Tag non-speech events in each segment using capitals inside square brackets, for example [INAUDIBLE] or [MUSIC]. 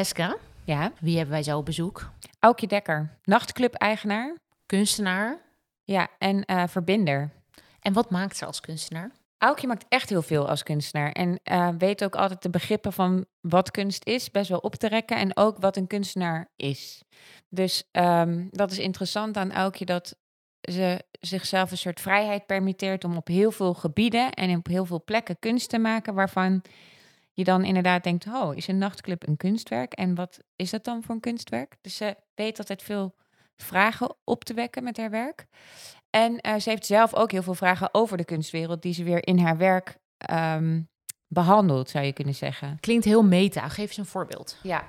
Heska, Ja, wie hebben wij zo op bezoek? Aukje Dekker, nachtclub-eigenaar. Kunstenaar. Ja, en eh, verbinder. En wat maakt ze als kunstenaar? Aukje maakt echt heel veel als kunstenaar. En eh, weet ook altijd de begrippen van wat kunst is, best wel op te rekken. En ook wat een kunstenaar is. Dus ehm, dat is interessant aan Aukje, dat ze zichzelf een soort vrijheid permitteert om op heel veel gebieden en op heel veel plekken kunst te maken, waarvan je dan inderdaad denkt, oh, is een nachtclub een kunstwerk? En wat is dat dan voor een kunstwerk? Dus ze weet altijd veel vragen op te wekken met haar werk. En eh, ze heeft zelf ook heel veel vragen over de kunstwereld, die ze weer in haar werk ehm, behandelt, zou je kunnen zeggen. Klinkt heel meta. Geef eens een voorbeeld. Ja.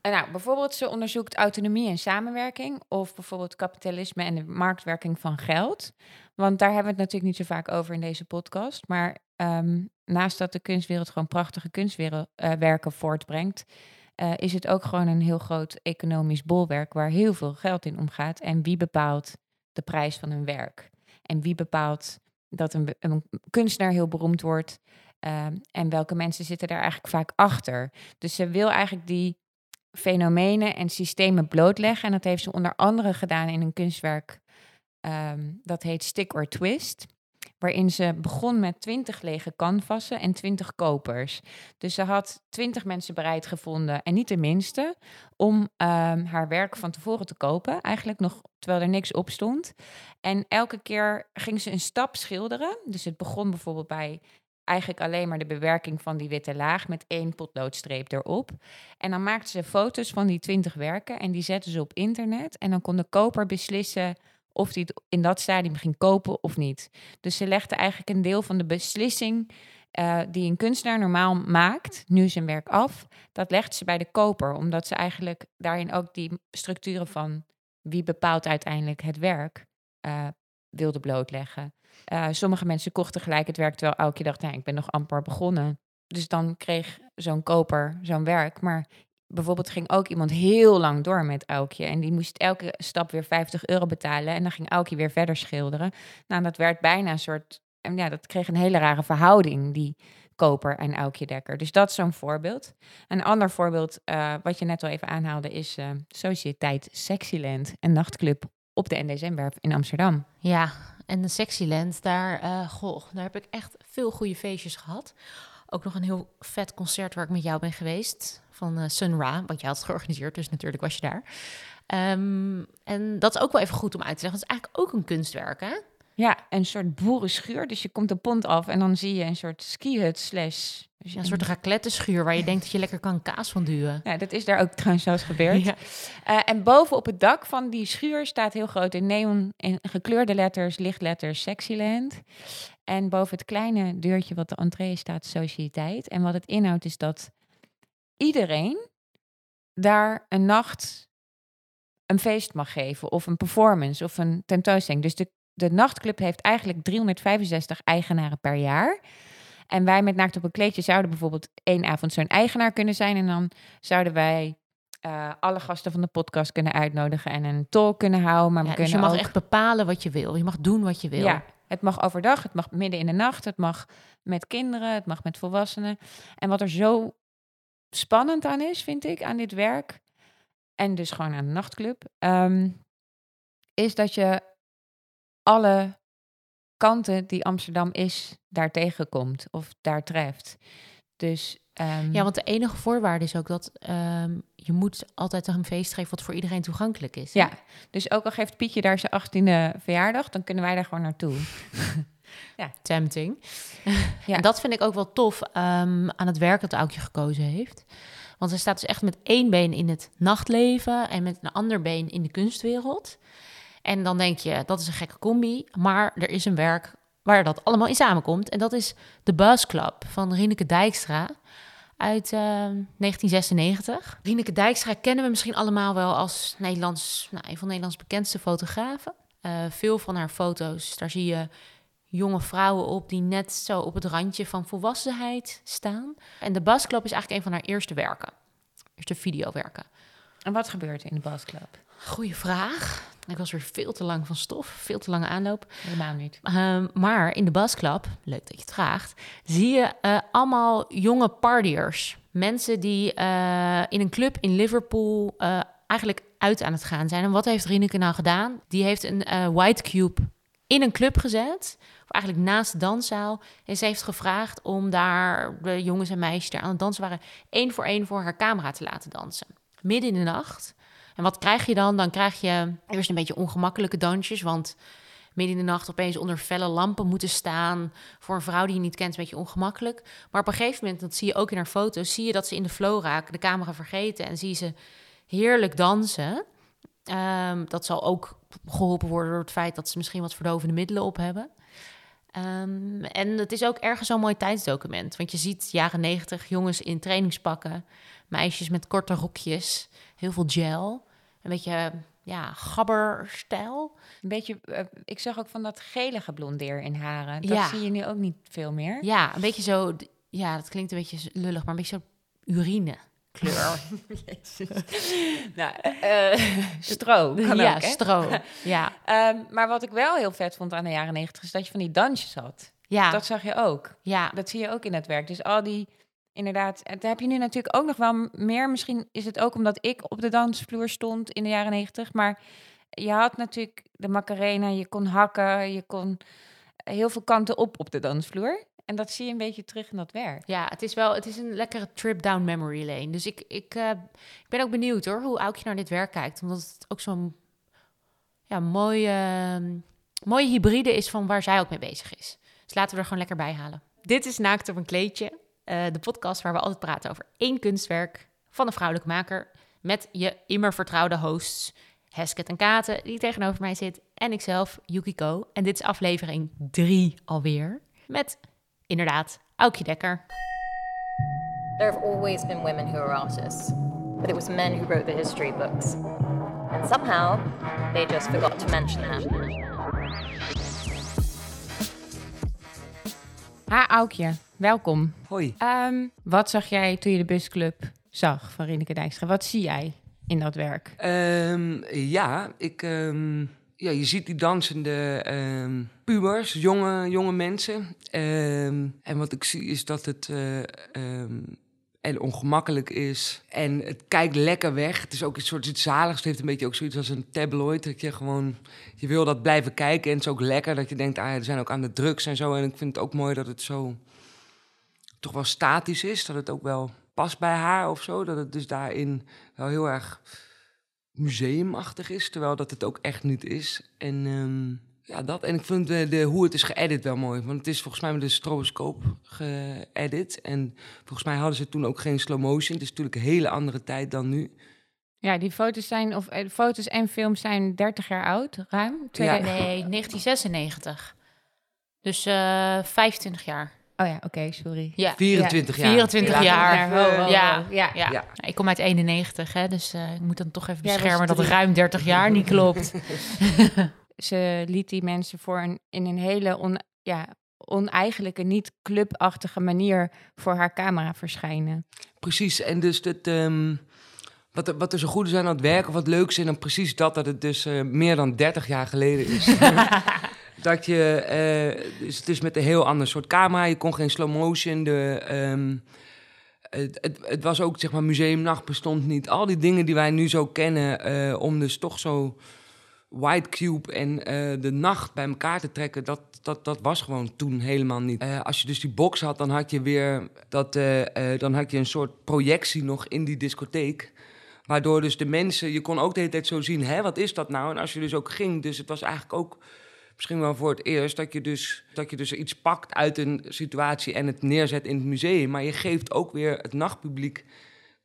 En nou, bijvoorbeeld, ze onderzoekt autonomie en samenwerking, of bijvoorbeeld kapitalisme en de marktwerking van geld. Want daar hebben we het natuurlijk niet zo vaak over in deze podcast. Maar ehm, naast dat de kunstwereld gewoon prachtige kunstwerken voortbrengt, eh, is het ook gewoon een heel groot economisch bolwerk waar heel veel geld in omgaat. En wie bepaalt de prijs van een werk? En wie bepaalt dat een, een kunstenaar heel beroemd wordt? Ehm, en welke mensen zitten daar eigenlijk vaak achter? Dus ze wil eigenlijk die fenomenen en systemen blootleggen. En dat heeft ze onder andere gedaan in een kunstwerk ehm, dat heet Stick or Twist. Waarin ze begon met twintig lege canvassen en twintig kopers. Dus ze had twintig mensen bereid gevonden, en niet de minste, om ehm, haar werk van tevoren te kopen. Eigenlijk nog terwijl er niks op stond. En elke keer ging ze een stap schilderen. Dus het begon bijvoorbeeld bij eigenlijk alleen maar de bewerking van die witte laag met één potloodstreep erop. En dan maakte ze foto's van die twintig werken en die zetten ze op internet. En dan kon de koper beslissen of hij het in dat stadium ging kopen of niet. Dus ze legde eigenlijk een deel van de beslissing uh, die een kunstenaar normaal maakt, nu zijn werk af, dat legt ze bij de koper, omdat ze eigenlijk daarin ook die structuren van wie bepaalt uiteindelijk het werk uh, wilde blootleggen. Uh, sommige mensen kochten gelijk het werk, terwijl elke dacht, nou, ik ben nog amper begonnen. Dus dan kreeg zo'n koper zo'n werk. Maar bijvoorbeeld ging ook iemand heel lang door met Aukje. En die moest elke stap weer 50 euro betalen. En dan ging Aukje weer verder schilderen. Nou, dat werd bijna een soort... En ja, dat kreeg een hele rare verhouding, die koper en Aukje Dekker. Dus dat is zo'n voorbeeld. Een ander voorbeeld, uh, wat je net al even aanhaalde, is uh, Sociëteit Sexyland. Een nachtclub op de NDSM-werf in Amsterdam. Ja, en de Sexyland, daar, uh, goh, daar heb ik echt veel goede feestjes gehad. Ook nog een heel vet concert waar ik met jou ben geweest. Van uh, Sun Ra, want jij had het georganiseerd, dus natuurlijk was je daar. Um, en dat is ook wel even goed om uit te leggen. Het is eigenlijk ook een kunstwerk, hè? Ja, een soort boerenschuur. Dus je komt de pont af en dan zie je een soort skihut slash... Ja, een soort raclette-schuur waar je denkt dat je lekker kan kaas van duwen. Ja, dat is daar ook trouwens zelfs gebeurd. [LAUGHS] Ja. Uh, en boven op het dak van die schuur staat heel groot in neon en gekleurde letters, lichtletters, Sexyland. En boven het kleine deurtje wat de entree staat, Sociëteit. En wat het inhoudt is dat iedereen daar een nacht een feest mag geven of een performance of een tentoonstelling. Dus de de nachtclub heeft eigenlijk 365 eigenaren per jaar. En wij met Naakt op een kleedje zouden bijvoorbeeld één avond zo'n eigenaar kunnen zijn. En dan zouden wij uh, alle gasten van de podcast kunnen uitnodigen en een talk kunnen houden. Maar we ja, kunnen dus je mag ook... echt bepalen wat je wil. Je mag doen wat je wil. Ja, het mag overdag, het mag midden in de nacht, het mag met kinderen, het mag met volwassenen. En wat er zo spannend aan is, vind ik, aan dit werk, en dus gewoon aan de nachtclub, um, is dat je alle kanten die Amsterdam is, daar tegenkomt of daar treft. Dus, um... Ja, want de enige voorwaarde is ook dat um, je moet altijd een feest geven wat voor iedereen toegankelijk is. Ja, dus ook al geeft Pietje daar zijn achttiende verjaardag, dan kunnen wij daar gewoon naartoe. [LAUGHS] ja, tempting. [LAUGHS] ja. En dat vind ik ook wel tof um, aan het werk dat Aukje gekozen heeft. Want hij staat dus echt met één been in het nachtleven en met een ander been in de kunstwereld. En dan denk je, dat is een gekke combi. Maar er is een werk waar dat allemaal in samenkomt. En dat is de Buzz Club van Rieneke Dijkstra uit uh, 1996. Rieneke Dijkstra kennen we misschien allemaal wel als Nederlands, nou, een van Nederlands bekendste fotografen. Uh, veel van haar foto's, daar zie je jonge vrouwen op die net zo op het randje van volwassenheid staan. En de Club is eigenlijk een van haar eerste werken. Eerste videowerken. En wat gebeurt in de Club? Goeie vraag. Ik was weer veel te lang van stof, veel te lange aanloop. Helemaal niet. Um, maar in de Basklap, leuk dat je het vraagt, zie je uh, allemaal jonge partiers mensen die eh, in een club in Liverpool uh, eigenlijk uit aan het gaan zijn. En wat heeft Rieneke nou gedaan? Die heeft een white cube in een club gezet, of eigenlijk naast de danszaal. En ze heeft gevraagd om daar de jongens en meisjes die aan het dansen waren, één voor één voor haar camera te laten dansen. Midden in de nacht. En wat krijg je dan? Dan krijg je eerst een beetje ongemakkelijke dansjes, want midden in de nacht opeens onder felle lampen moeten staan. Voor een vrouw die je niet kent, een beetje ongemakkelijk. Maar op een gegeven moment, dat zie je ook in haar foto's, zie je dat ze in de flow raken, de camera vergeten en zie ze heerlijk dansen. Um, dat zal ook geholpen worden door het feit dat ze misschien wat verdovende middelen op hebben. Um, en het is ook ergens zo'n mooi tijdsdocument. Want je ziet jaren negentig jongens in trainingspakken, meisjes met korte rokjes, heel veel gel. Een beetje ja, gabberstijl. Een beetje, uh, ik zag ook van dat gele geblondeer in haren. Dat ja. zie je nu ook niet veel meer. Ja, een beetje zo, ja, dat klinkt een beetje lullig, maar een beetje zo urine kleur. [LAUGHS] [LAUGHS] nou, uh, stro kan ja, ook, stro. Ja. um, [LAUGHS] maar wat ik wel heel vet vond aan de jaren negentig... is dat je van die dansjes had. Ja. Dat zag je ook. Ja. Dat zie je ook in het werk. Dus al die, inderdaad... En daar heb je nu natuurlijk ook nog wel meer. Misschien is het ook omdat ik op de dansvloer stond in de jaren negentig. Maar je had natuurlijk de Macarena, je kon hakken, je kon heel veel kanten op op de dansvloer. En dat zie je een beetje terug in dat werk. Ja, het is wel, het is een lekkere trip down memory lane. Dus ik, ik, uh, ik ben ook benieuwd hoor, hoe Aukje naar dit werk kijkt. Omdat het ook zo'n ja, mooie, uh, mooie hybride is van waar zij ook mee bezig is. Dus laten we er gewoon lekker bij halen. Dit is Naakt op een kleedje. Uh, de podcast waar we altijd praten over één kunstwerk van een vrouwelijke maker. Met je immer vertrouwde hosts Hesket en Katen, die tegenover mij zit. En ikzelf, Yukiko. En dit is aflevering drie alweer. Met inderdaad, Aukje Dekker. There have always been women who are artists, but it was men who wrote the history books. And somehow, they just forgot to mention that. Ha, Aukje, welkom. Hoi. Um, wat zag jij toen je de busclub zag van Rineke Dijkstra? Wat zie jij in dat werk? Um, ja, ik... Um ja, je ziet die dansende pubers, jonge, jonge mensen. En wat ik zie is dat het uh, um, en ongemakkelijk is. En het kijkt lekker weg. Het is ook een soort iets zaligs. Het heeft een beetje ook zoiets als een tabloid. Dat je gewoon, je wil dat blijven kijken. En het is ook lekker dat je denkt, ah, er zijn ook aan de drugs en zo. En ik vind het ook mooi dat het zo toch wel statisch is. Dat het ook wel past bij haar of zo. Dat het dus daarin wel heel erg museumachtig is, terwijl dat het ook echt niet is. En um, ja, dat. En ik vind de, de, hoe het is geëdit wel mooi. Want het is volgens mij met de stroboscoop geëdit. En volgens mij hadden ze toen ook geen slow motion. Het is natuurlijk een hele andere tijd dan nu. Ja, die foto's zijn, of eh, foto's en films zijn 30 jaar oud, ruim. Ja. Nee, 1996. Dus uh, 25 jaar. Oh ja, oké, okay, sorry. Ja. 24 jaar. 24 jaar. Ja. Ja. Ja. ja. Ik kom uit 91, hè, dus uh, ik moet dan toch even beschermen dat ruim 30 jaar niet klopt. [LAUGHS] [LAUGHS] Ze liet die mensen voor een, in een hele on, ja, oneigenlijke, niet clubachtige manier voor haar camera verschijnen. Precies, en dus het... Um, wat, wat er zo goed is aan het werk, of wat leuk is, en dan precies dat, dat het dus uh, meer dan 30 jaar geleden is. [LAUGHS] dat je, uh, dus het is met een heel ander soort camera, je kon geen slow motion, de, um, het, het, was ook, zeg maar, museumnacht bestond niet. Al die dingen die wij nu zo kennen, uh, om dus toch zo White Cube en uh, de nacht bij elkaar te trekken, dat, dat, dat was gewoon toen helemaal niet. Als je dus die box had, dan had je weer dat, dan had je een soort projectie nog in die discotheek. Waardoor dus de mensen, je kon ook de hele tijd zo zien, hè, wat is dat nou? En als je dus ook ging, dus het was eigenlijk ook misschien wel voor het eerst dat je dus, dat je dus iets pakt uit een situatie en het neerzet in het museum. Maar je geeft ook weer het nachtpubliek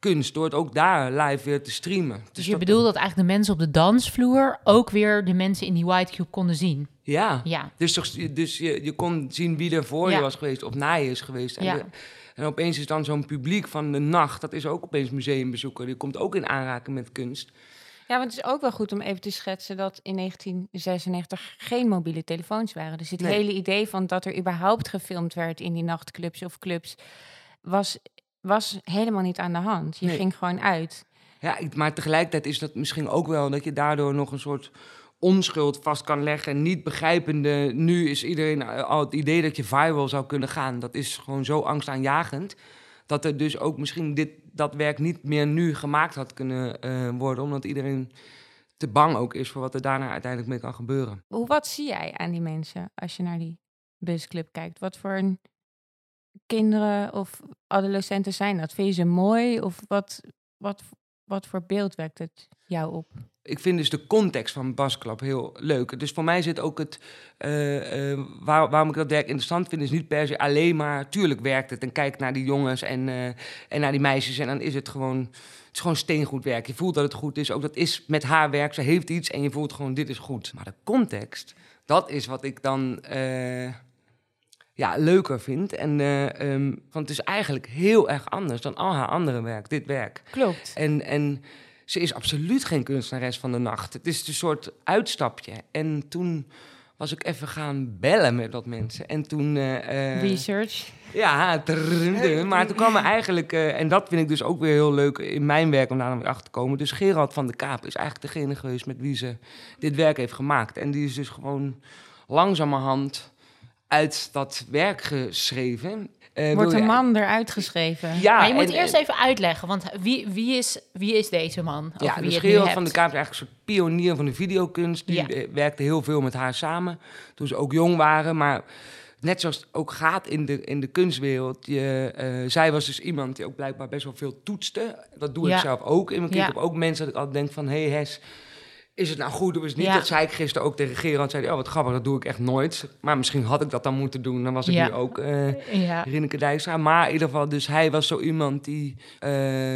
kunst door het ook daar live weer te streamen. Dus, dus je dat bedoelt dat eigenlijk de mensen op de dansvloer ook weer de mensen in die White Cube konden zien? Ja, ja. dus, toch, dus je, je kon zien wie er voor ja. je was geweest of na je is geweest. En, ja. de, en opeens is dan zo'n publiek van de nacht, dat is ook opeens museumbezoeker. Die komt ook in aanraking met kunst. Ja, want het is ook wel goed om even te schetsen dat in 1996 geen mobiele telefoons waren. Dus het nee. hele idee van dat er überhaupt gefilmd werd in die nachtclubs of clubs was, was helemaal niet aan de hand. Je Nee. ging gewoon uit. Ja, maar tegelijkertijd is dat misschien ook wel dat je daardoor nog een soort onschuld vast kan leggen. En niet begrijpende, nu is iedereen eh, al het idee dat je viral zou kunnen gaan. Dat is gewoon zo angstaanjagend. dat er dus ook misschien dit, dat werk niet meer nu gemaakt had kunnen eh, worden, omdat iedereen te bang ook is voor wat er daarna uiteindelijk mee kan gebeuren. Hoe, wat zie jij aan die mensen als je naar die busclub kijkt? Wat voor kinderen of adolescenten zijn dat? Vind je ze mooi of wat, wat, wat voor beeld wekt het jou op? Ik vind dus de context van Basklap heel leuk. Dus voor mij zit ook het... Uh, uh, waar, waarom ik dat werk interessant vind... is niet per se alleen maar... Tuurlijk werkt het en kijk naar die jongens en, uh, en naar die meisjes... en dan is het gewoon... Het is gewoon steengoed werk. Je voelt dat het goed is. Ook dat is met haar werk. Ze heeft iets en je voelt gewoon, dit is goed. Maar de context, dat is wat ik dan ja, leuker vind. En um, want het is eigenlijk heel erg anders dan al haar andere werk, dit werk. Klopt. En... en ze is absoluut geen kunstenares van de nacht. Het is een soort uitstapje. En toen was ik even gaan bellen met dat mensen. En toen... Uh, Research. Ja, maar toen kwam er eigenlijk... Uh, en dat vind ik dus ook weer heel leuk in mijn werk om daar weer achter te komen. Dus Gerald van de Kaap is eigenlijk degene geweest met wie ze dit werk heeft gemaakt. En die is dus gewoon langzamerhand uit dat werk geschreven. Uh, Wordt een man eruit geschreven? Ja, maar je moet eerst even uitleggen, want wie, wie, is, wie is deze man? Ja, wie dus Gerald van de Kaap is eigenlijk een soort pionier van de videokunst. Die ja. werkte heel veel met haar samen toen ze ook jong waren. Maar net zoals het ook gaat in de, in de kunstwereld. Je, uh, zij was dus iemand die ook blijkbaar best wel veel toetste. Dat doe ik zelf ook. In mijn kind. Ik heb ook mensen dat ik altijd denk van... Hé hey Hes, is het nou goed of is het niet? Dat zei ik gisteren ook tegen Gerard. Zei oh, wat grappig, dat doe ik echt nooit. Maar misschien had ik dat dan moeten doen. Dan was ik nu ook uh, ja. Rinneke Dijkstra. Maar in ieder geval, dus hij was zo iemand die uh,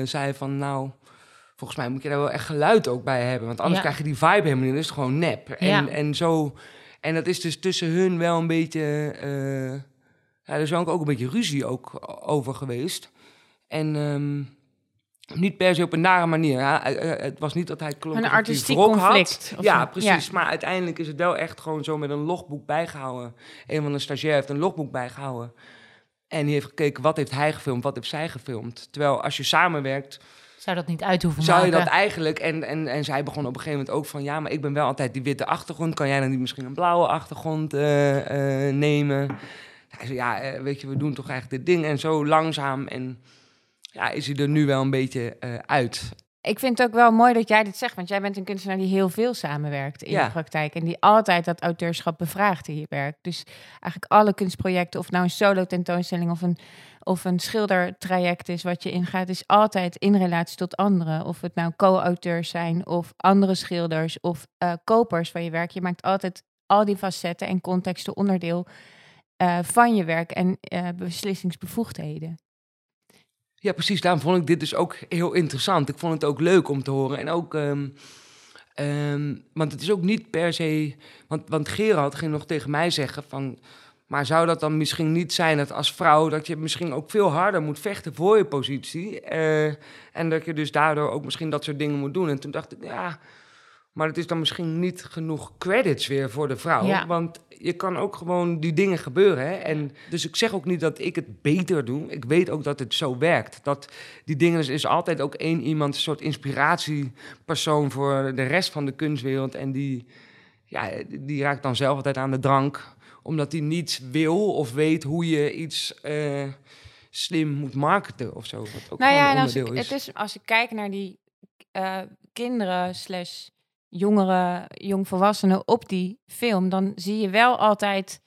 zei van... nou, volgens mij moet je daar wel echt geluid ook bij hebben. Want anders krijg je die vibe helemaal niet. Dan is het gewoon nep. En, en zo... En dat is dus tussen hun wel een beetje... Uh, ja, er is ook, ook een beetje ruzie ook over geweest. En... Um, niet per se op een nare manier. Eh, eh, het was niet dat hij klonk een artistiek conflict. Had. Ja, precies. Maar uiteindelijk is het wel echt gewoon zo met een logboek bijgehouden. Een van de stagiair heeft een logboek bijgehouden. En die heeft gekeken wat heeft hij gefilmd, wat heeft zij gefilmd. Terwijl als je samenwerkt... Zou dat niet uit hoeven Zou je dat eigenlijk... En, en, en zij begon op een gegeven moment ook van... Ja, maar ik ben wel altijd die witte achtergrond. Kan jij dan niet misschien een blauwe achtergrond uh, uh, nemen? Hij zei, ja, weet je, we doen toch eigenlijk dit ding. En zo langzaam en ja, is hij er nu wel een beetje uh, uit. Ik vind het ook wel mooi dat jij dit zegt, want jij bent een kunstenaar die heel veel samenwerkt in de praktijk en die altijd dat auteurschap bevraagt in je werk. Dus eigenlijk alle kunstprojecten, of nou een solo tentoonstelling of een, of een schildertraject is wat je ingaat, is altijd in relatie tot anderen. Of het nou co-auteurs zijn of andere schilders of uh, kopers van je werk. Je maakt altijd al die facetten en contexten onderdeel uh, van je werk en beslissingsbevoegdheden. Ja, precies. Daarom vond ik dit dus ook heel interessant. Ik vond het ook leuk om te horen. En ook, um, um, want het is ook niet per se. Want, want Gerald ging nog tegen mij zeggen van. Maar zou dat dan misschien niet zijn dat als vrouw dat je misschien ook veel harder moet vechten voor je positie? Uh, en dat je dus daardoor ook misschien dat soort dingen moet doen. En toen dacht ik, ja, maar het is dan misschien niet genoeg credits weer voor de vrouw. Ja. Want je kan ook gewoon die dingen gebeuren. Hè? En dus ik zeg ook niet dat ik het beter doe. Ik weet ook dat het zo werkt. Dat die dingen, is, is altijd ook één iemand, een soort inspiratiepersoon voor de rest van de kunstwereld. En die, ja, die raakt dan zelf altijd aan de drank. Omdat hij niet wil of weet hoe je iets uh, slim moet marketen of zo. Wat ook nou ja, en als ik, het is, als ik kijk naar die uh, kinderen slash jongere, jongvolwassenen op die film, dan zie je wel altijd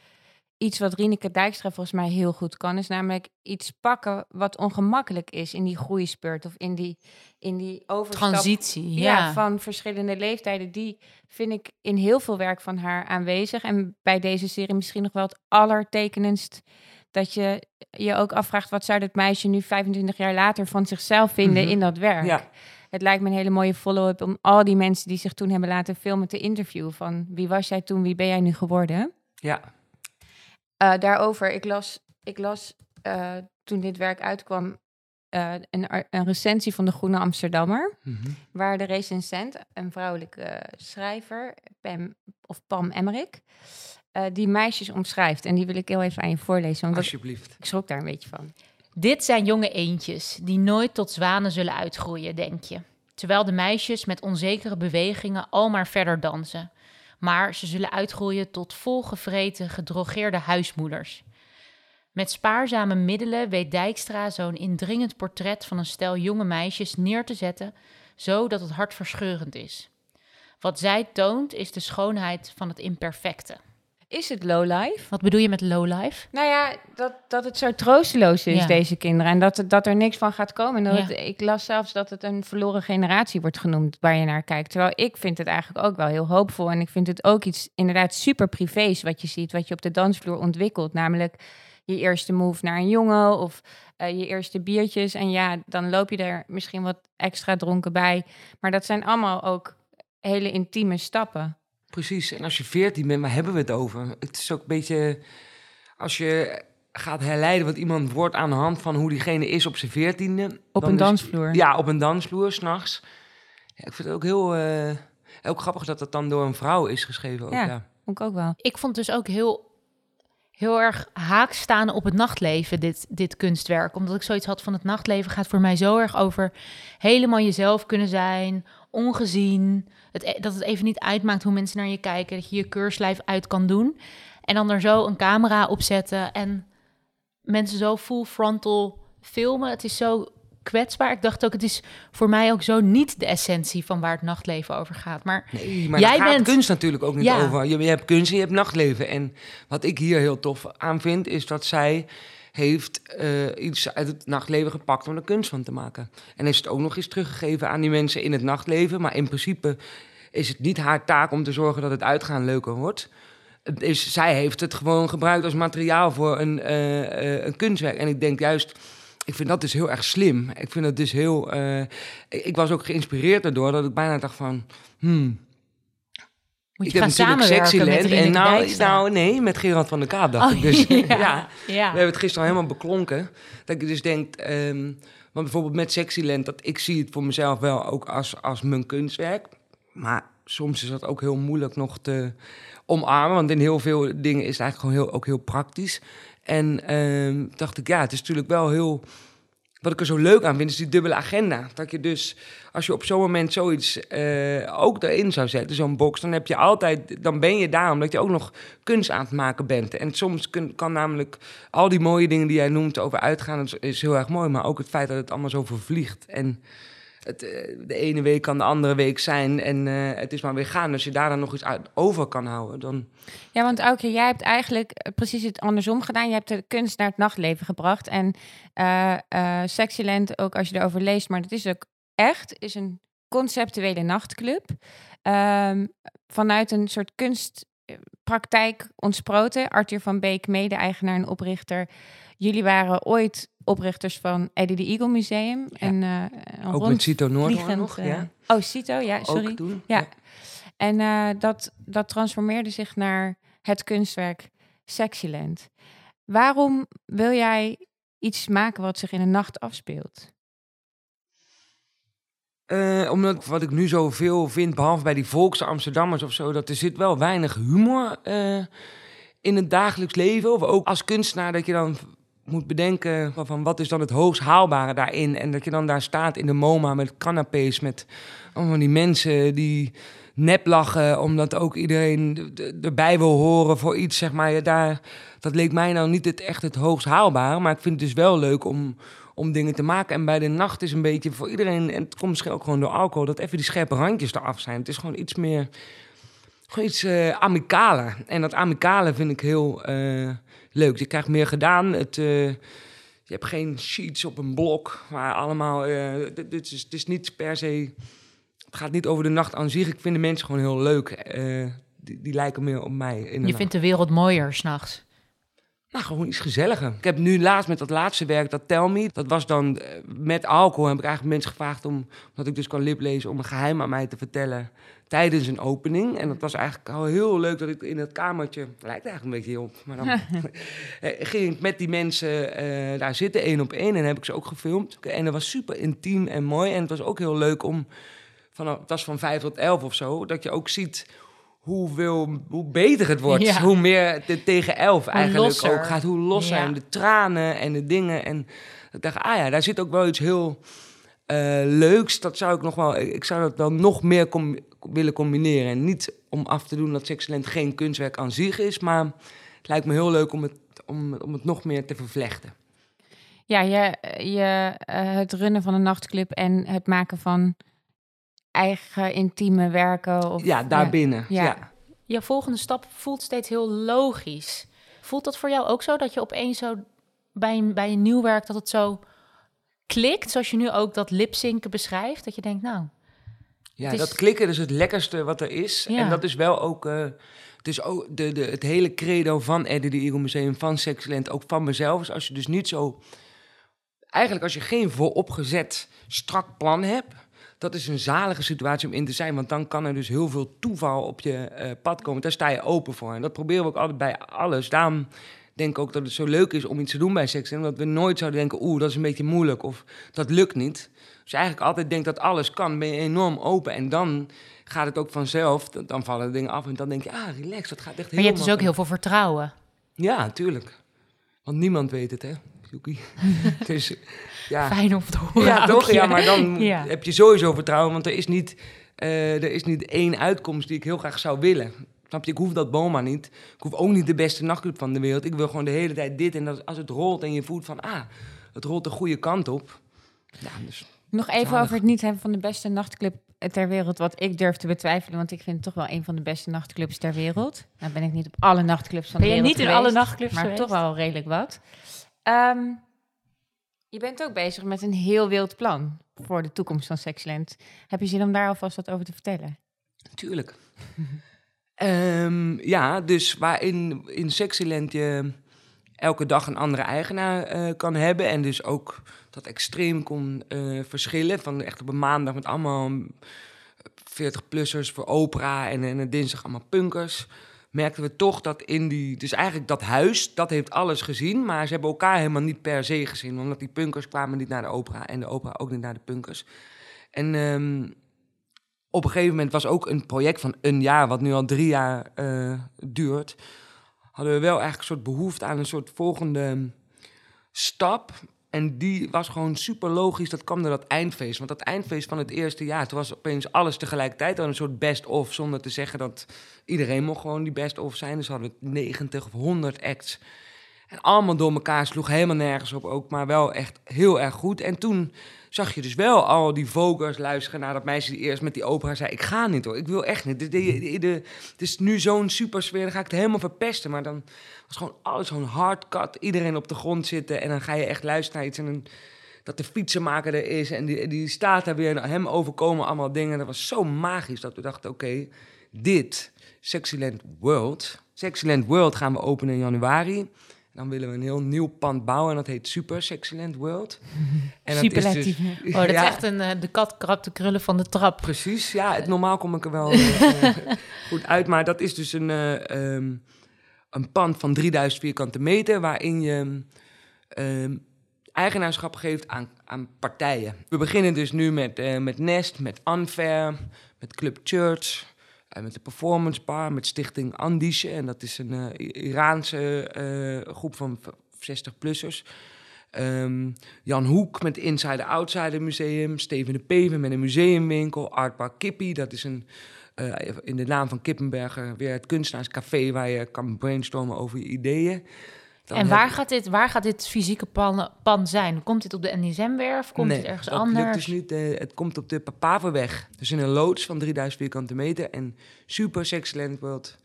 iets wat Rieneke Dijkstra volgens mij heel goed kan, is namelijk iets pakken wat ongemakkelijk is in die groeispurt of in die, in die overstap. Transitie, ja. Van verschillende leeftijden. Die vind ik in heel veel werk van haar aanwezig. En bij deze serie misschien nog wel het allertekenendst dat je je ook afvraagt... wat zou dit meisje nu 25 jaar later van zichzelf vinden mhm. in dat werk? Ja het lijkt me een hele mooie follow-up om al die mensen die zich toen hebben laten filmen te interviewen. Van wie was jij toen, wie ben jij nu geworden? Ja. Uh, daarover, ik las, ik las uh, toen dit werk uitkwam uh, een, een, recensie van de Groene Amsterdammer. Mm -hmm. Waar de recensent, een vrouwelijke schrijver, Pam, of Pam Emmerik, die meisjes omschrijft. En die wil ik heel even aan je voorlezen. Want Alsjeblieft. ik schrok daar een beetje van. Dit zijn jonge eendjes die nooit tot zwanen zullen uitgroeien, denk je. Terwijl de meisjes met onzekere bewegingen al maar verder dansen. Maar ze zullen uitgroeien tot volgevreten, gedrogeerde huismoeders. Met spaarzame middelen weet Dijkstra zo'n indringend portret van een stel jonge meisjes neer te zetten, zodat het hartverscheurend is. Wat zij toont is de schoonheid van het imperfecte. Is het lowlife? Wat bedoel je met lowlife? Nou ja, dat, dat het zo troosteloos is, Ja. deze kinderen. En dat, dat er niks van gaat komen. En dat Ja. het- ik las zelfs dat het een verloren generatie wordt genoemd waar je naar kijkt. Terwijl ik vind het eigenlijk ook wel heel hoopvol. En ik vind het ook iets inderdaad super privés wat je ziet. Wat je op de dansvloer ontwikkelt. Namelijk je eerste move naar een jongen of eh, je eerste biertjes. En ja, dan loop je er misschien wat extra dronken bij. Maar dat zijn allemaal ook hele intieme stappen. Precies. En als je 14 bent, waar hebben we het over? Het is ook een beetje. Als je gaat herleiden wat iemand wordt aan de hand van hoe diegene is op zijn veertiende. Op een is- dansvloer. Ja, op een dansvloer, s'nachts. Ja, ik vind het ook heel, eh, ook grappig dat het dan door een vrouw is geschreven. Ook, Ja. ja. Vond ik ook wel. Ik vond dus ook heel, heel erg haak staan op het nachtleven, dit, dit kunstwerk. Omdat ik zoiets had van het nachtleven gaat voor mij zo erg over helemaal jezelf kunnen zijn, ongezien. Het, e- dat het even niet uitmaakt hoe mensen naar je kijken, dat je je keurslijf uit kan doen. En dan er zo een camera op zetten en mensen zo full frontal filmen. Het is zo kwetsbaar. Ik dacht ook, het is voor mij ook zo niet de essentie van waar het nachtleven over gaat. Maar Nee, maar Jij bent- kunst natuurlijk ook niet Ja. over. Je, je hebt kunst en je hebt nachtleven. En wat ik hier heel tof aan vind, is dat zij heeft eh, iets uit het nachtleven gepakt om er kunst van te maken. En heeft het ook nog eens teruggegeven aan die mensen in het nachtleven. Maar in principe is het niet haar taak om te zorgen dat het uitgaan leuker wordt. Het is, zij heeft het gewoon gebruikt als materiaal voor een, eh, eh, een kunstwerk. En ik denk juist, ik vind dat dus heel erg slim. Ik vind dat dus heel. ik was ook geïnspireerd daardoor dat ik bijna dacht van. Hmm, moet ik je heb gaan natuurlijk Sexyland. En nou, nou, nee, met Gerard van der Kaap dacht Oh, ik dus. [LAUGHS] ja. [LAUGHS] ja. ja. We hebben het gisteren al helemaal beklonken. Dat ik dus denk, ehm, want bijvoorbeeld met Sexyland, dat ik zie het voor mezelf wel ook als, als mijn kunstwerk. Maar soms is dat ook heel moeilijk nog te omarmen, want in heel veel dingen is het eigenlijk gewoon heel, ook heel praktisch. En ehm, dacht ik, ja, het is natuurlijk wel heel... Wat ik er zo leuk aan vind, is die dubbele agenda. Dat je dus, als je op zo'n moment zoiets eh, ook erin zou zetten, zo'n box, dan heb je altijd, dan ben je daar omdat je ook nog kunst aan het maken bent. En soms kun, kan namelijk al die mooie dingen die jij noemt over uitgaan, dat is, heel erg mooi, maar ook het feit dat het allemaal zo vervliegt. En het, eh, de ene week kan de andere week zijn en eh, het is maar weer gaan. Als je daar dan nog iets over kan houden, dan... Ja, want Aukje, jij hebt eigenlijk eh, precies het andersom gedaan. Je hebt de kunst naar het nachtleven gebracht. En eh eh, Sexyland, ook als je erover leest, maar dat is ook echt, is een conceptuele nachtclub. Ehm, vanuit een soort kunstpraktijk ontsproten. Arthur van Beek, mede-eigenaar en oprichter. Jullie waren ooit oprichters van Eddie de Eagle Museum. En, eh, een Ook met Cito rondvliegend, nog, eh, ja. Oh, Cito, ja, sorry. Doen. Ja. En eh, dat, dat transformeerde zich naar het kunstwerk Sexyland. Waarom wil jij iets maken wat zich in de nacht afspeelt? Eh, omdat wat ik nu zoveel vind, behalve bij die volkse Amsterdammers of zo, dat er zit wel weinig humor eh, in het dagelijks leven. Of ook als kunstenaar dat je dan moet bedenken van, wat is dan het hoogst haalbare daarin. En dat je dan daar staat in de MoMA met canapés, met allemaal die mensen die nep lachen, omdat ook iedereen erbij wil horen voor iets, zeg maar. Daar, dat leek mij nou niet het, echt het hoogst haalbare, maar ik vind het dus wel leuk om om dingen te maken. En bij de nacht is een beetje voor iedereen, en het komt misschien ook gewoon door alcohol, dat even die scherpe randjes eraf zijn. Het is gewoon iets meer, gewoon iets eh amicaler. En dat amicale vind ik heel eh, leuk. Je krijgt meer gedaan. Het, eh, je hebt geen sheets op een blok waar allemaal, eh, dit, is, het is niet per se, het gaat niet over de nacht aan zich. Ik vind de mensen gewoon heel leuk. Eh, die, die lijken meer op mij. In de Je nacht. vindt de wereld mooier s'nachts. Nou, gewoon iets gezelliger. Ik heb nu laatst met dat laatste werk, dat Tell Me, dat was dan met alcohol, heb ik eigenlijk mensen gevraagd om, omdat ik dus kan liplezen, om een geheim aan mij te vertellen tijdens een opening. En dat was eigenlijk al heel leuk dat ik in dat kamertje, lijkt eigenlijk een beetje op, maar dan [LAUGHS] eh, ging ik met die mensen eh, daar zitten, één op één, en heb ik ze ook gefilmd. En dat was super intiem en mooi. En het was ook heel leuk om, vanaf, het was van vijf tot elf of zo, dat je ook ziet hoeveel, hoe beter het wordt. Ja. Hoe meer de tegen elf eigenlijk losser. ook gaat. Hoe los Ja. zijn de tranen en de dingen. En ik dacht, ah ja, daar zit ook wel iets heel eh, leuks. Dat zou ik nog wel, ik zou dat wel nog meer com- willen combineren. En niet om af te doen dat Sexcellent geen kunstwerk aan zich is, maar het lijkt me heel leuk om het om, om het nog meer te vervlechten. Ja, je, je, eh, het runnen van een nachtclub en het maken van eigen intieme werken. Of, ja, daarbinnen. Ja. ja. Je volgende stap voelt steeds heel logisch. Voelt dat voor jou ook zo dat je opeens zo bij een, bij een nieuw werk dat het zo klikt, zoals je nu ook dat lipzinken beschrijft, dat je denkt, nou. Ja, dat klikken is het lekkerste wat er is. Ja. En dat is wel ook. Uh, het is ook de, de, het hele credo van Eddie de Eagle Museum, van Sexcellent, ook van mezelf. Is als je dus niet zo. Eigenlijk als je geen vooropgezet strak plan hebt, dat is een zalige situatie om in te zijn. Want dan kan er dus heel veel toeval op je uh, pad komen. Daar sta je open voor. En dat proberen we ook altijd bij alles. Daarom denk ook dat het zo leuk is om iets te doen bij seks. Omdat we nooit zouden denken, oeh, dat is een beetje moeilijk. Of dat lukt niet. Dus eigenlijk altijd denkt dat alles kan. Ben je enorm open. En dan gaat het ook vanzelf. Dan vallen de dingen af. En dan denk je, ah, relax, dat gaat echt heel Maar je hebt dus ook heel veel vertrouwen. Ja, tuurlijk. Want niemand weet het, hè. [LAUGHS] dus, ja. Fijn om te horen. Ja, toch? Ja, maar dan heb je sowieso vertrouwen, want er is, niet, uh, er is niet één uitkomst die ik heel graag zou willen. Snap je? Ik hoef dat Boma niet. Ik hoef ook niet de beste nachtclub van de wereld. Ik wil gewoon de hele tijd dit. En dat, als het rolt en je voelt van, ah, het rolt de goede kant op. Ja, dus, Nog even over het niet hebben van de beste nachtclub ter wereld, wat ik durf te betwijfelen, want ik vind het toch wel een van de beste nachtclubs ter wereld. Nou ben ik niet op alle nachtclubs van de wereld Ben je niet in alle nachtclubs Maar toch wel redelijk wat. Ehm, je bent ook bezig met een heel wild plan voor de toekomst van Sexland. Heb je zin om daar alvast wat over te vertellen? Tuurlijk. [LAUGHS] um, ja, dus waarin in Sexyland je elke dag een andere eigenaar uh, kan hebben. En dus ook dat extreem kon uh, verschillen. Van echt op een maandag met allemaal 40-plussers voor opera en, en dinsdag allemaal punkers merkten we toch dat in die... Dus eigenlijk dat huis, dat heeft alles gezien. Maar ze hebben elkaar helemaal niet per se gezien. Omdat die punkers kwamen niet naar de opera. En de opera ook niet naar de punkers. En um, op een gegeven moment was ook een project van een jaar... wat nu al drie jaar uh, duurt... hadden we wel eigenlijk een soort behoefte aan een soort volgende stap... En die was gewoon super logisch. Dat kwam door dat eindfeest. Want dat eindfeest van het eerste jaar, toen was opeens alles tegelijkertijd al een soort best-of. Zonder te zeggen dat iedereen mocht gewoon die best-of zijn. Dus hadden we 90 of 100 acts. En allemaal door elkaar sloeg helemaal nergens op ook, maar wel echt heel erg goed. En toen zag je dus wel al die vogels luisteren naar dat meisje die eerst met die opera zei... ik ga niet hoor, ik wil echt niet. Het is nu zo'n super sfeer, dan ga ik het helemaal verpesten. Maar dan was gewoon alles zo'n hardcut, iedereen op de grond zitten... en dan ga je echt luisteren naar iets en dat de fietsenmaker er is... en die, die staat daar weer, hem overkomen allemaal dingen. Dat was zo magisch dat we dachten, oké, dit, Sexyland World... Sexyland World gaan we openen in januari... Dan willen we een heel nieuw pand bouwen en dat heet Super Sexyland World. [LAUGHS] En dat is dus, oh, dat is echt een, uh, de kat krabt de krullen van de trap. Precies, ja. Het, normaal kom ik er wel uh, [LAUGHS] goed uit. Maar dat is dus een, uh, um, een pand van 3000 vierkante meter... waarin je um, eigenaarschap geeft aan, aan partijen. We beginnen dus nu met, met Nest, met Unfair, met Club Church... Uh, met de Performance Bar, met Stichting Andische. En dat is een uh, Iraanse uh, groep van 60-plussers. Um, ehm, Jan Hoek met Inside Outside Museum. Steven de Peven met een museumwinkel. Artpark Kippie, dat is een, in de naam van Kippenberger weer het kunstenaarscafé... waar je kan brainstormen over je ideeën en waar, gaat dit, waar gaat dit fysieke pan, pan zijn? Komt dit op de NSM-werf? Komt nee, het ergens anders? Dus niet, uh, het komt op de Papaverweg. Dus in een loods van 3000 vierkante meter. En Super Sexland World,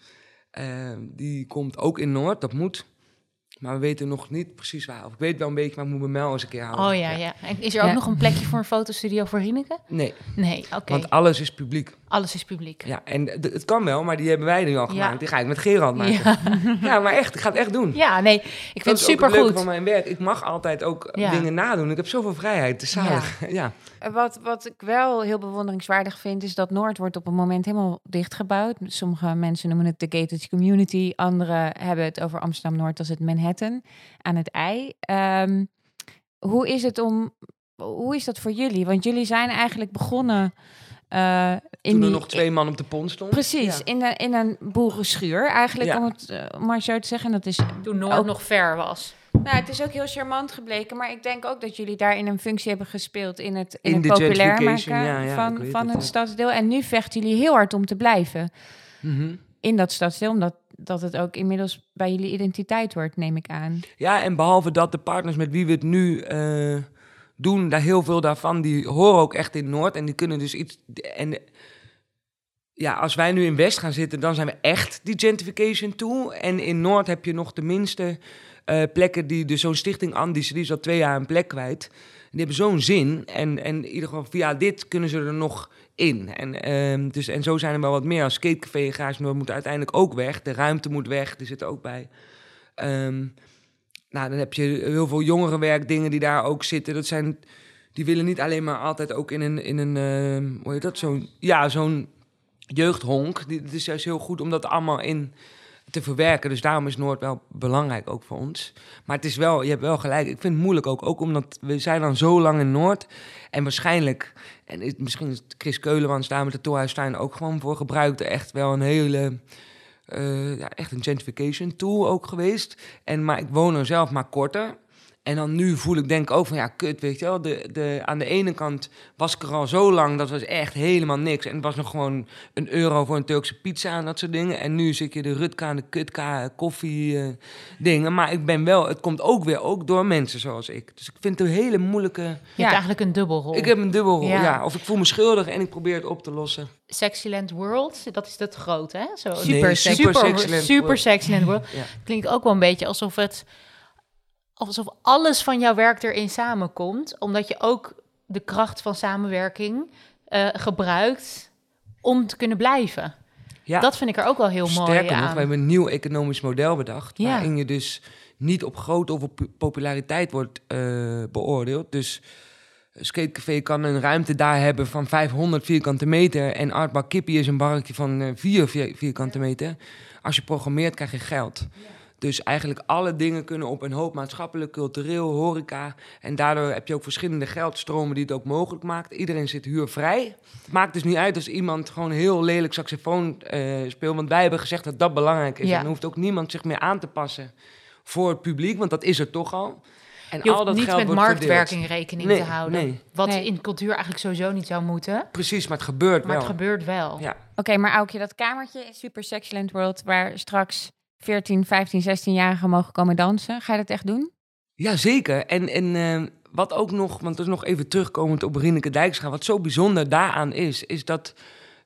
uh, die komt ook in Noord. Dat moet. Maar we weten nog niet precies waar. Of ik weet wel een beetje, maar ik moet me Mel eens een keer halen. Oh ja, ja. En is er ook nog een plekje voor een fotostudio voor Rieneke? Nee. Nee, oké. Want alles is publiek. Alles is publiek. Ja, en het kan wel, maar die hebben wij nu al gemaakt. Die ga ik met Gerald maken. Ja, [LAUGHS] ja maar echt, ik ga het echt doen. Ja, nee, ik vind het super goed. van mijn werk. Ik mag altijd ook dingen nadoen. Ik heb zoveel vrijheid. Is zalig. ja. [LAUGHS] Wat, wat ik wel heel bewonderingswaardig vind, is dat Noord wordt op een moment helemaal dichtgebouwd. Sommige mensen noemen het de gated community, anderen hebben het over Amsterdam Noord als het Manhattan aan het ei. Um, hoe is het om, hoe is dat voor jullie? Want jullie zijn eigenlijk begonnen. Uh, in Toen er nog twee man op de pont stonden. Precies, in, een, in een boerenschuur eigenlijk, ja. om het uh, maar zo te zeggen. Dat is Toen Noord ook, nog ver was. Nou, het is ook heel charmant gebleken, maar ik denk ook dat jullie daarin een functie hebben gespeeld in het, in, het populair maken ja, ja, van, van het, het stadsdeel. En nu vechten jullie heel hard om te blijven mm -hmm. in dat stadsdeel, omdat dat het ook inmiddels bij jullie identiteit wordt, neem ik aan. Ja, en behalve dat de partners met wie we het nu eh, doen, daar heel veel daarvan, die horen ook echt in Noord. En die kunnen dus iets. En ja, als wij nu in West gaan zitten, dan zijn we echt die gentrification toe. En in Noord heb je nog de minste eh, plekken die, dus zo'n stichting Andis, die is al twee jaar een plek kwijt. Die hebben zo'n zin. En, en in ieder geval via dit kunnen ze er nog in. En, ehm, dus, en zo zijn er wel wat meer. Als skatecafé en Noord moet uiteindelijk ook weg. De ruimte moet weg, die zit er ook bij. Ehm, nou, dan heb je heel veel jongerenwerkdingen die daar ook zitten. Dat zijn, die willen niet alleen maar altijd ook in een, in een ehm, hoe heet dat, zo'n, ja, zo'n jeugdhonk. Het is juist heel goed om dat allemaal in te verwerken. Dus daarom is Noord wel belangrijk ook voor ons. Maar het is wel, je hebt wel gelijk. Ik vind het moeilijk ook, ook omdat we zijn dan zo lang in Noord. En waarschijnlijk, en is- misschien is Chris Keulemans daar met de Torhuistuin ook gewoon voor gebruikt. Echt wel een hele, eh, ja, echt een gentrification tool ook geweest. En, maar ik woon er zelf maar korter. En dan nu voel ik denk ik ook van ja, kut, weet je wel. De, de, aan de ene kant was ik er al zo lang, dat was echt helemaal niks. En het was nog gewoon een euro voor een Turkse pizza en dat soort dingen. En nu zit je de Rutka en de Kutka koffie eh, dingen. Maar ik ben wel, het komt ook weer ook door mensen zoals ik. Dus ik vind het een hele moeilijke... Je Ja. hebt eigenlijk een dubbelrol. Ik heb een dubbelrol, Ja. ja. Of ik voel me schuldig en ik probeer het op te lossen. Sexyland World, dat is dat grote, hè? Zo, Super Nee. Super super, Sexyland super World. Sexyland World. Ja. Klinkt ook wel een beetje alsof het alsof alles van jouw werk erin samenkomt, omdat je ook de kracht van samenwerking eh, gebruikt om te kunnen blijven. Ja. Dat vind ik er ook wel heel mooi Sterker nog, aan. we hebben een nieuw economisch model bedacht. Ja. Waarin je dus niet op grootte of op populariteit wordt eh, beoordeeld. Dus een skatecafé kan een ruimte daar hebben van 500 vierkante meter. En Artbar Kippie is een barretje van eh 4 vier- vierkante meter. Als je programmeert, krijg je geld. Dus eigenlijk alle dingen kunnen op een hoop maatschappelijk, cultureel, horeca. En daardoor heb je ook verschillende geldstromen die het ook mogelijk maakt. Iedereen zit huurvrij. Het maakt dus niet uit als iemand gewoon heel lelijk saxofoon eh, speelt. Want wij hebben gezegd dat dat belangrijk is. Ja. En dan hoeft ook niemand zich meer aan te passen voor het publiek, want dat is er toch al. En je al dat niet geld met wordt marktwerking verdeeld. rekening Nee, te houden. nee. Wat Nee. in cultuur eigenlijk sowieso niet zou moeten. Precies, maar het gebeurt Maar wel. het gebeurt wel. Ja. Oké, maar Aukje, dat kamertje in Super Sexyland World... waar straks 14, 15, 16-jarigen mogen komen dansen... ga je dat echt doen? Ja, zeker. En, en eh, wat ook nog, want dat is nog even terugkomend op Rieneke Dijkstra... wat zo bijzonder daaraan is, is dat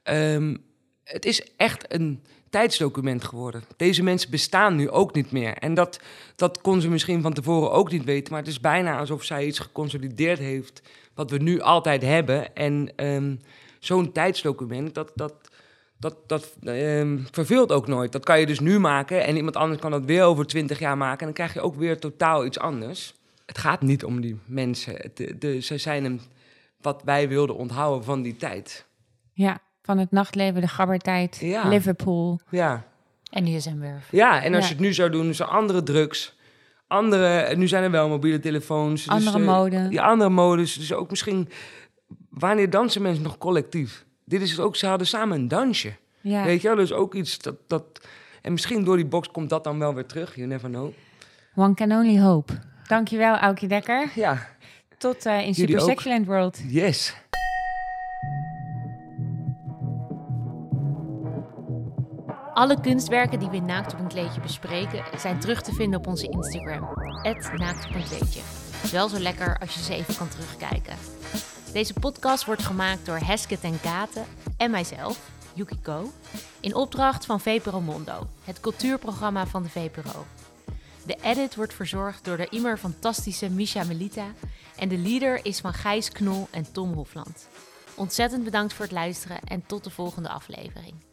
ehm, het is echt een tijdsdocument geworden. Deze mensen bestaan nu ook niet meer. En dat, dat kon ze misschien van tevoren ook niet weten... maar het is bijna alsof zij iets geconsolideerd heeft... wat we nu altijd hebben. En ehm, zo'n tijdsdocument, dat... dat dat, dat ehm, verveelt ook nooit. Dat kan je dus nu maken en iemand anders kan dat weer over twintig jaar maken. En dan krijg je ook weer totaal iets anders. Het gaat niet om die mensen. Het, de, ze zijn een, wat wij wilden onthouden van die tijd. Ja, van het nachtleven, de gabbertijd, Ja. Liverpool. Ja, En die is een werf. ja en als Ja. je het nu zou doen, zijn andere drugs. Andere, nu zijn er wel mobiele telefoons. dus, Andere eh, mode. Die andere modes. Dus ook misschien, wanneer dansen mensen nog collectief? Dit is ook, ze hadden samen een dansje. Ja. Weet je wel, dus ook iets dat, dat... En misschien door die box komt dat dan wel weer terug. You never know. One can only hope. Dankjewel, Aukje Dekker. Ja, Tot eh, in Jullie Super ook. Sexyland World. yes. Alle kunstwerken die we in Naakt op een kleedje bespreken zijn terug te vinden op onze Instagram. Naakt op een kleedje. Wel zo lekker als je ze even kan terugkijken. Deze podcast wordt gemaakt door Hesket en Katen en mijzelf, Yukiko, in opdracht van VPRO Mondo, het cultuurprogramma van de VPRO. De edit wordt verzorgd door de immer fantastische Misha Melita en de leader is van Gijs Knol en Tom Hofland. Ontzettend bedankt voor het luisteren en tot de volgende aflevering.